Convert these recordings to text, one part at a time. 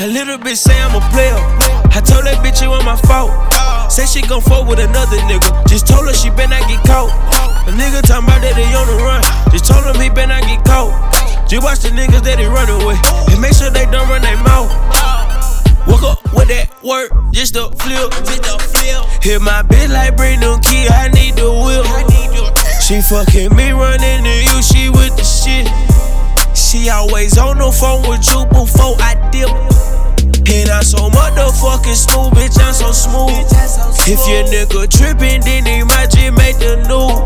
A little bitch say I'm a player. I told that bitch it was my fault. Say she gon' fuck with another nigga. Just told her she better not get caught. A nigga talking about that they on the run. Just told him he better not get caught. Just watch the niggas that he running with. And make sure they don't run their mouth. Woke up with that work, just a flip, just a flip. Hit my bitch like Brandon Key, I need the whip. She fucking me running to you, she with the shit. She always on the phone with you before I dip. And I'm so motherfucking smooth, bitch, I'm so smooth. If your nigga trippin', then he might just make the news.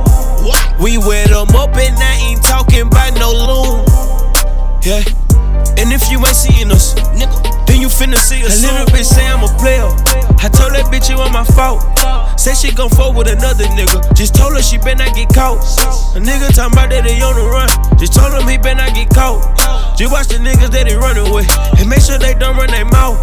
We wet them up and I ain't talking see. A little bitch say I'm a player. I told that bitch it was my fault. Say she gon' fuck with another nigga. Just told her she better not get caught. A nigga talking about that they on the run. Just told him he better not get caught. Just watch the niggas that he running with. And make sure they don't run their mouth.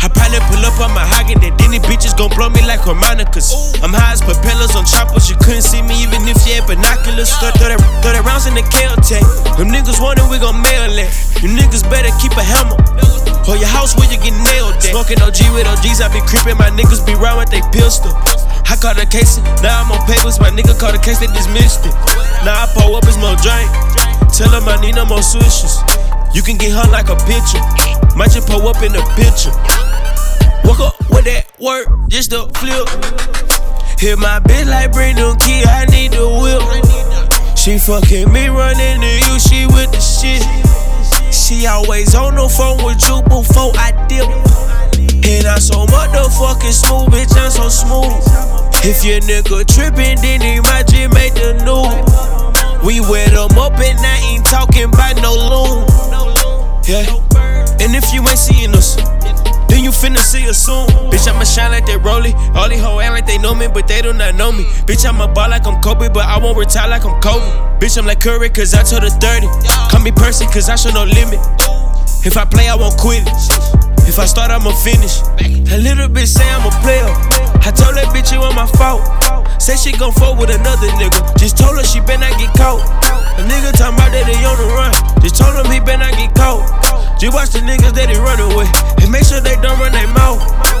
I probably pull up on my Hagen, then these bitches gon' blow me like harmonicas. I'm high as propellers on choppers, you couldn't see me even if you had binoculars. Throw, throw, that, throw that rounds in the Kel tank. Them niggas wanted, we gon' mail it. You niggas better keep a hammer. Or your house where you get nailed at. Smoking OG with OGs, I be creeping, my niggas be round with they pistol. I caught a case, now I'm on papers, my nigga caught a case, they dismissed it. Now I pull up, it's more drink. Tell them I need no more swishes. You can get hung like a pitcher. Might just pull up in the picture. Woke up with that work, just a flip. Hit my bitch like Brandon Key, I need the whip. She fucking me running to you, she with the shit. She always on the phone with you before I dip. And I'm so motherfucking smooth, bitch, I'm so smooth. If your nigga trippin', then he might just make the news. We wet them up and I ain't talking about no loon. Yeah. And if you ain't seeing us, you finna see us soon. Bitch, I'ma shine like that Rolly. All these hoes act like they know me, but they do not know me. Bitch, I'ma ball like I'm Kobe, but I won't retire like I'm Kobe. Bitch, I'm like Curry, cause I told her 30. Call me Percy, cause I show no limit. If I play, I won't quit it. If I start, I'ma finish. A little bitch say I'm a player. I told that bitch it was my fault. Say she gon' fuck with another nigga. Just told her she better not get caught. A nigga talking about that they on the run. Just told him he better not Just watch the niggas that he running with. And make sure they don't run their mouth.